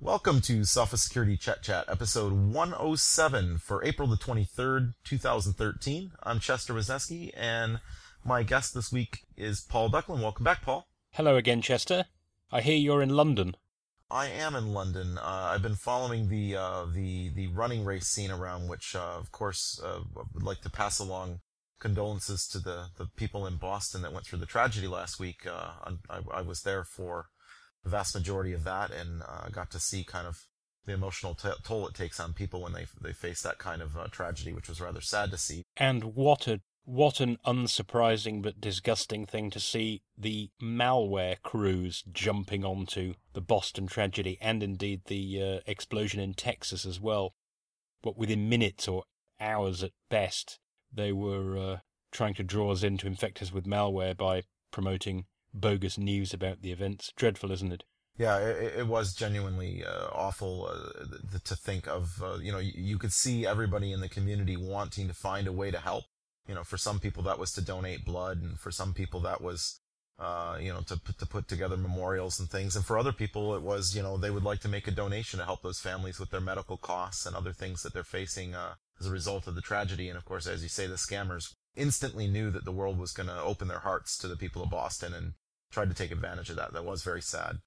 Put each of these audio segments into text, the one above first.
Welcome to Sophos Security Chet Chat, episode 107 for April the 23rd, 2013. I'm Chester Wisniewski, and my guest this week is Paul Ducklin. Welcome back, Paul. Hello again, Chester. I hear you're in London. I am in London. Uh, I've been following the uh, the the running race scene around, which, uh, of course, uh, I would like to pass along condolences to the, the people in Boston that went through the tragedy last week. Uh, I, I was there for the vast majority of that and uh, got to see kind of the emotional t- toll it takes on people when they they face that kind of uh, tragedy, which was rather sad to see. And what a what an unsurprising but disgusting thing to see the malware crews jumping onto the Boston tragedy and indeed the uh, explosion in Texas as well. But within minutes or hours at best, they were uh, trying to draw us in to infect us with malware by promoting bogus news about the events. Dreadful, isn't it? Yeah, it, it was genuinely uh, awful uh, to think of. Uh, you know, you, could see everybody in the community wanting to find a way to help. You know, for some people that was to donate blood, and for some people that was, uh, you know, to to put together memorials and things, and for other people it was, you know, they would like to make a donation to help those families with their medical costs and other things that they're facing uh, as a result of the tragedy. And of course, as you say, the scammers instantly knew that the world was going to open their hearts to the people of Boston and tried to take advantage of that. That was very sad.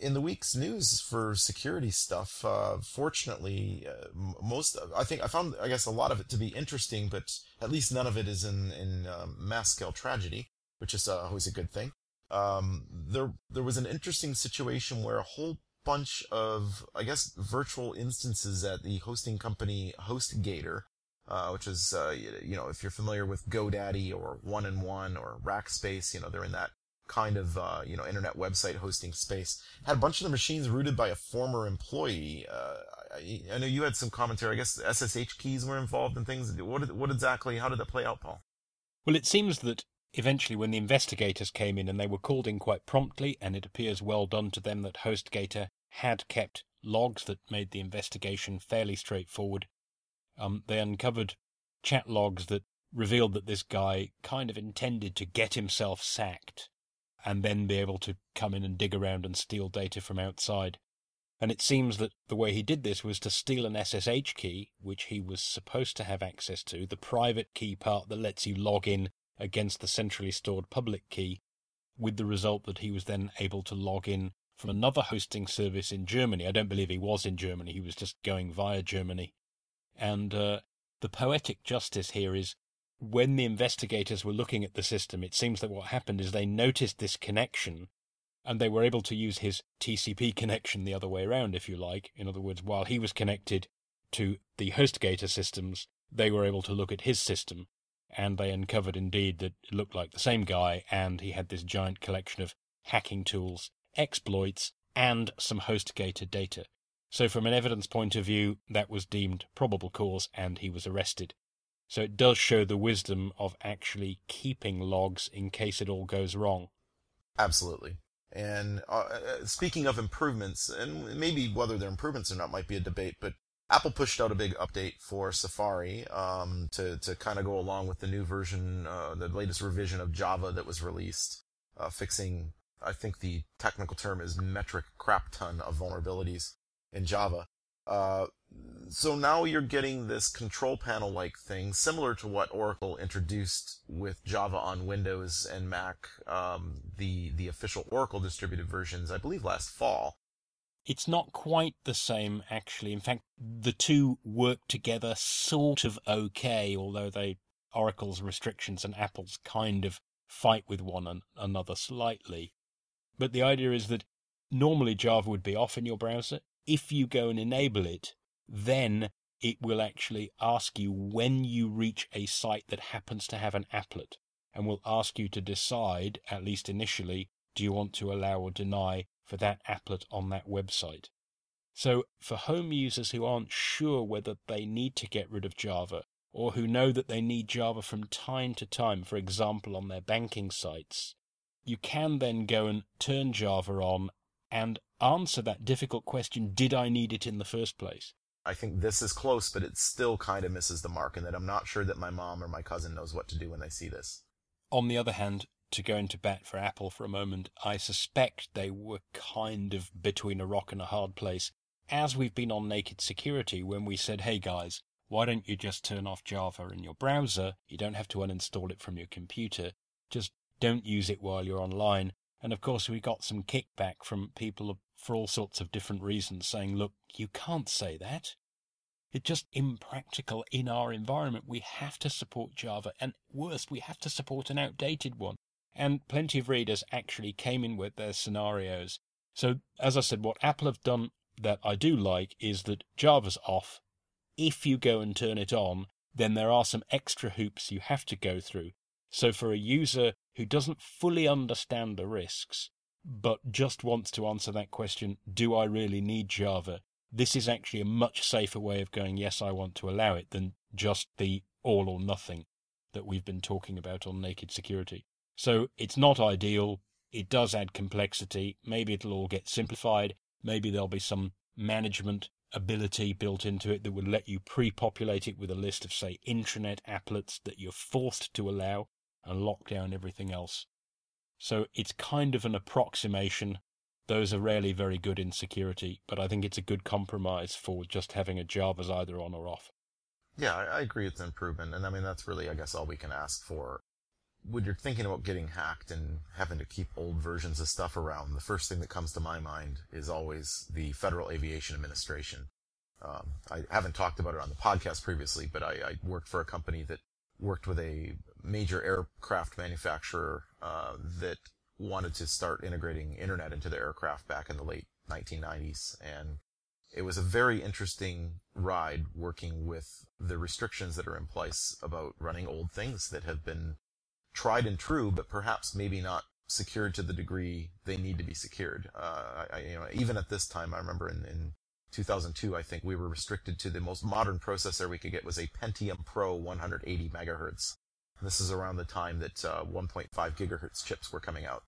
In the week's news for security stuff, uh, fortunately, uh, most I think I found I guess a lot of it to be interesting, but at least none of it is in in um, mass scale tragedy, which is uh, always a good thing. Um, there there was an interesting situation where a whole bunch of I guess virtual instances at the hosting company HostGator uh, which is, uh, you know, if you're familiar with GoDaddy or One and One or Rackspace, you know, they're in that kind of uh, you know internet website hosting space. Had a bunch of the machines rooted by a former employee. Uh, I, I, know you had some commentary. I guess SSH keys were involved in things. What what exactly? How did that play out, Paul? Well, it seems that eventually, when the investigators came in, and they were called in quite promptly, and it appears well done to them that HostGator had kept logs that made the investigation fairly straightforward. Um, they uncovered chat logs that revealed that this guy kind of intended to get himself sacked and then be able to come in and dig around and steal data from outside. And it seems that the way he did this was to steal an SSH key, which he was supposed to have access to, the private key part that lets you log in against the centrally stored public key, with the result that he was then able to log in from another hosting service in Germany. I don't believe he was in Germany, he was just going via Germany. And uh, the poetic justice here is when the investigators were looking at the system, it seems that what happened is they noticed this connection and they were able to use his TCP connection the other way around, if you like. In other words, while he was connected to the HostGator systems, they were able to look at his system and they uncovered indeed that it looked like the same guy and he had this giant collection of hacking tools, exploits, and some HostGator data. So, from an evidence point of view, that was deemed probable cause and he was arrested. So it does show the wisdom of actually keeping logs in case it all goes wrong. Absolutely. And uh, uh, speaking of improvements, and maybe whether they're improvements or not might be a debate, but Apple pushed out a big update for Safari um, to to kind of go along with the new version, uh, the latest revision of Java that was released, uh, fixing I think the technical term is metric crap ton of vulnerabilities in Java. Uh, so now you're getting this control panel like thing, similar to what Oracle introduced with Java on Windows and Mac, um, the the official Oracle distributed versions, I believe, last fall. It's not quite the same, actually. In fact, the two work together sort of okay, although they Oracle's restrictions and Apple's kind of fight with one an- another slightly. But the idea is that normally Java would be off in your browser. If you go and enable it, then it will actually ask you when you reach a site that happens to have an applet and will ask you to decide, at least initially, do you want to allow or deny for that applet on that website. So, for home users who aren't sure whether they need to get rid of Java, or who know that they need Java from time to time, for example on their banking sites, you can then go and turn Java on and answer that difficult question did I need it in the first place? I think this is close, but it still kind of misses the mark, and that I'm not sure that my mom or my cousin knows what to do when they see this. On the other hand, to go into bat for Apple for a moment, I suspect they were kind of between a rock and a hard place. As we've been on Naked Security, when we said, hey guys, why don't you just turn off Java in your browser? You don't have to uninstall it from your computer. Just don't use it while you're online. And of course, we got some kickback from people for all sorts of different reasons saying, look, you can't say that. It's just impractical in our environment. We have to support Java, and worst, we have to support an outdated one. And plenty of readers actually came in with their scenarios. So, as I said, what Apple have done that I do like is that Java's off. If you go and turn it on, then there are some extra hoops you have to go through. So, for a user who doesn't fully understand the risks, but just wants to answer that question, do I really need Java? this is actually a much safer way of going, yes, I want to allow it, than just the all or nothing that we've been talking about on naked security. So it's not ideal. It does add complexity. Maybe it'll all get simplified. Maybe there'll be some management ability built into it that would let you pre-populate it with a list of, say, intranet applets that you're forced to allow and lock down everything else. So it's kind of an approximation those are rarely very good in security, but I think it's a good compromise for just having a Java's either on or off. Yeah, I, I agree it's an improvement, and I mean that's really, I guess, all we can ask for. When you're thinking about getting hacked and having to keep old versions of stuff around, the first thing that comes to my mind is always the Federal Aviation Administration. Um, I haven't talked about it on the podcast previously, but I, I worked for a company that worked with a major aircraft manufacturer uh, that wanted to start integrating internet into the aircraft back in the late 1990s. And it was a very interesting ride working with the restrictions that are in place about running old things that have been tried and true, but perhaps maybe not secured to the degree they need to be secured. Uh, I, you know, even at this time, I remember in, in 2002, I think we were restricted to the most modern processor we could get was a Pentium Pro 180 megahertz. This is around the time that uh, 1.5 gigahertz chips were coming out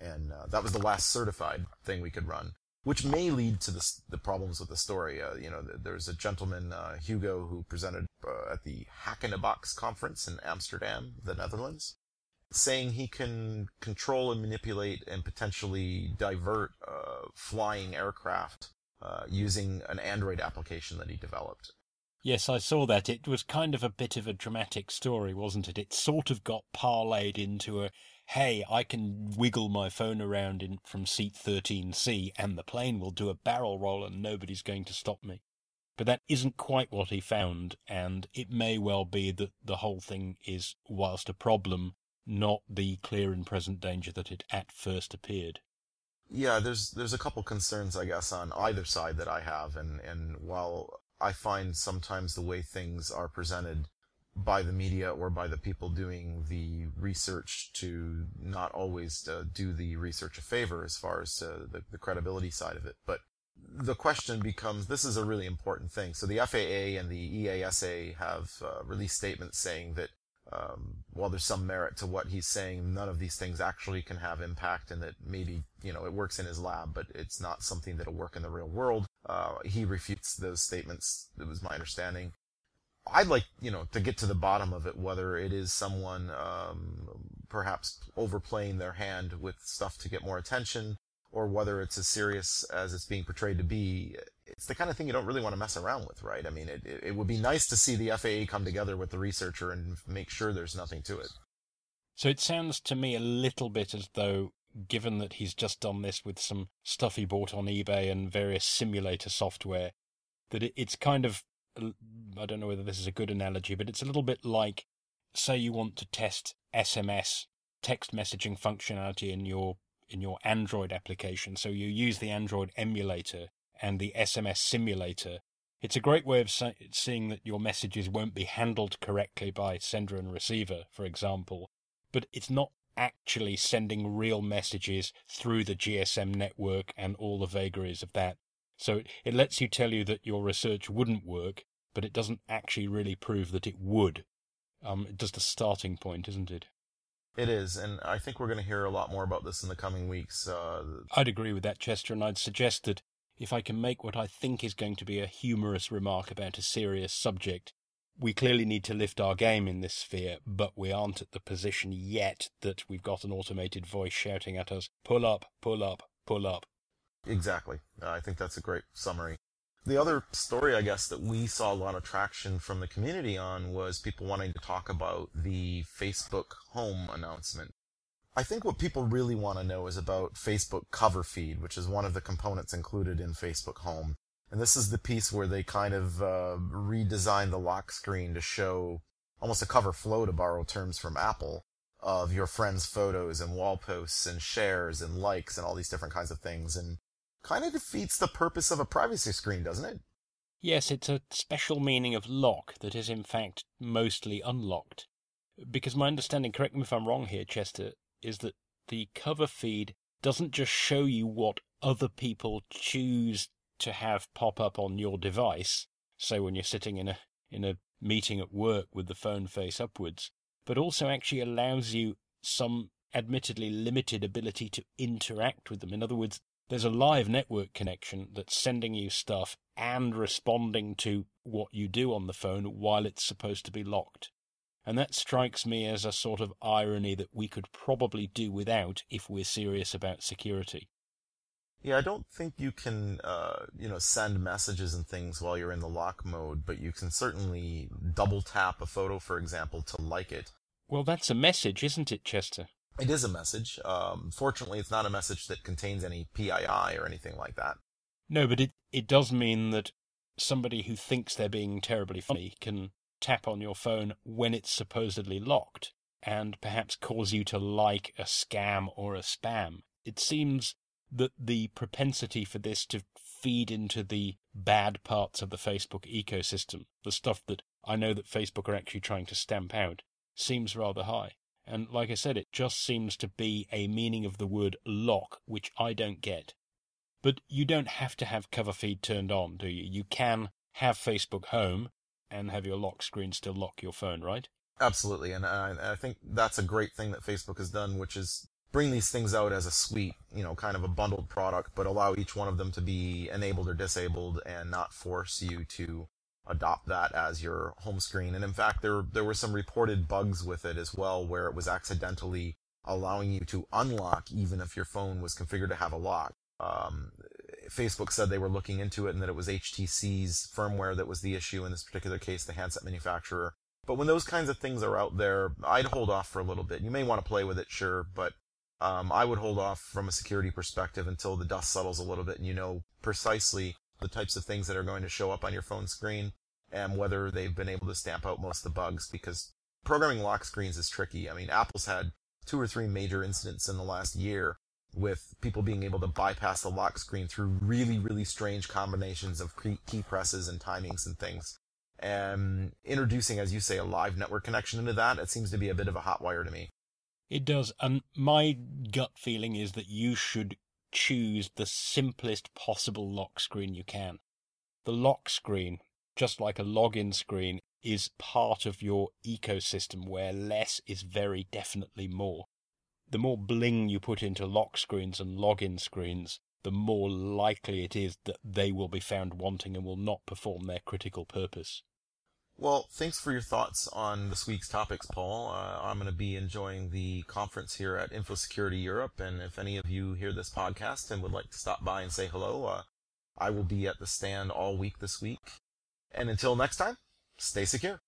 and uh, that was the last certified thing we could run, which may lead to the, problems with the story. Uh, you know, there's a gentleman, uh, Hugo, who presented uh, at the Hack in a Box conference in Amsterdam, the Netherlands, saying he can control and manipulate and potentially divert uh, flying aircraft uh, using an Android application that he developed. Yes, I saw that. It was kind of a bit of a dramatic story, wasn't it? It sort of got parlayed into a hey, I can wiggle my phone around in, from seat 13C and the plane will do a barrel roll and nobody's going to stop me. But that isn't quite what he found, and it may well be that the whole thing is, whilst a problem, not the clear and present danger that it at first appeared. Yeah, there's there's a couple concerns, I guess, on either side that I have, and and while I find sometimes the way things are presented by the media or by the people doing the research to not always uh, do the research a favor as far as uh, the, the credibility side of it. But the question becomes this is a really important thing. So the FAA and the EASA have uh, released statements saying that um, while there's some merit to what he's saying, none of these things actually can have impact, and that maybe you know it works in his lab, but it's not something that'll work in the real world. Uh, he refutes those statements. It was my understanding. I'd like, you know, to get to the bottom of it, whether it is someone um, perhaps overplaying their hand with stuff to get more attention, or whether it's as serious as it's being portrayed to be. It's the kind of thing you don't really want to mess around with, right? I mean, it, it would be nice to see the FAA come together with the researcher and make sure there's nothing to it. So it sounds to me a little bit as though, given that he's just done this with some stuff he bought on eBay and various simulator software, that it's kind of I don't know whether this is a good analogy, but it's a little bit like, say, you want to test SMS text messaging functionality in your in your Android application. So you use the Android emulator and the SMS simulator. It's a great way of seeing that your messages won't be handled correctly by sender and receiver, for example, but it's not actually sending real messages through the GSM network and all the vagaries of that. So it lets you tell you that your research wouldn't work, but it doesn't actually really prove that it would. Um, just a starting point, isn't it? It is, and I think we're going to hear a lot more about this in the coming weeks. Uh, I'd agree with that, Chester, and I'd suggest that if I can make what I think is going to be a humorous remark about a serious subject, we clearly need to lift our game in this sphere, but we aren't at the position yet that we've got an automated voice shouting at us, pull up, pull up, pull up. Exactly. Uh, I think that's a great summary. The other story, I guess, that we saw a lot of traction from the community on was people wanting to talk about the Facebook home announcement. I think what people really want to know is about Facebook cover feed, which is one of the components included in Facebook home. And this is the piece where they kind of uh, redesigned the lock screen to show almost a cover flow, to borrow terms from Apple, of your friends' photos and wall posts and shares and likes and all these different kinds of things. And kind of defeats the purpose of a privacy screen, doesn't it? Yes, it's a special meaning of lock that is in fact mostly unlocked. Because my understanding, correct me if I'm wrong here, Chester, is that the cover feed doesn't just show you what other people choose to have pop up on your device, say when you're sitting in a in a meeting at work with the phone face upwards, but also actually allows you some admittedly limited ability to interact with them. In other words, there's a live network connection that's sending you stuff and responding to what you do on the phone while it's supposed to be locked. And that strikes me as a sort of irony that we could probably do without if we're serious about security. Yeah, I don't think you can, uh, you know, send messages and things while you're in the lock mode, but you can certainly double tap a photo, for example, to like it. Well, that's a message, isn't it, Chester? It is a message. Um, fortunately, it's not a message that contains any PII or anything like that. No, but it, it does mean that somebody who thinks they're being terribly funny can tap on your phone when it's supposedly locked and perhaps cause you to like a scam or a spam. It seems that the propensity for this to feed into the bad parts of the Facebook ecosystem, the stuff that I know that Facebook are actually trying to stamp out, seems rather high. And like I said, it just seems to be a meaning of the word lock, which I don't get. But you don't have to have cover feed turned on, do you? You can have Facebook Home and have your lock screen still lock your phone, right? Absolutely. And I, I think that's a great thing that Facebook has done, which is bring these things out as a suite, you know, kind of a bundled product, but allow each one of them to be enabled or disabled and not force you to adopt that as your home screen. And in fact, there there were some reported bugs with it as well, where it was accidentally allowing you to unlock even if your phone was configured to have a lock. Um, Facebook said they were looking into it and that it was HTC's firmware that was the issue in this particular case, the handset manufacturer. But when those kinds of things are out there, I'd hold off for a little bit. You may want to play with it, sure, but um, I would hold off from a security perspective until the dust settles a little bit and you know precisely the types of things that are going to show up on your phone screen and whether they've been able to stamp out most of the bugs because programming lock screens is tricky. I mean, Apple's had two or three major incidents in the last year with people being able to bypass the lock screen through really, really strange combinations of key presses and timings and things. And introducing, as you say, a live network connection into that, it seems to be a bit of a hot wire to me. It does. And my gut feeling is that you should choose the simplest possible lock screen you can. The lock screen, just like a login screen, is part of your ecosystem where less is very definitely more. The more bling you put into lock screens and login screens, the more likely it is that they will be found wanting and will not perform their critical purpose. Well, thanks for your thoughts on this week's topics, Paul. Uh, I'm going to be enjoying the conference here at InfoSecurity Europe, and if any of you hear this podcast and would like to stop by and say hello, uh, I will be at the stand all week this week. And until next time, stay secure.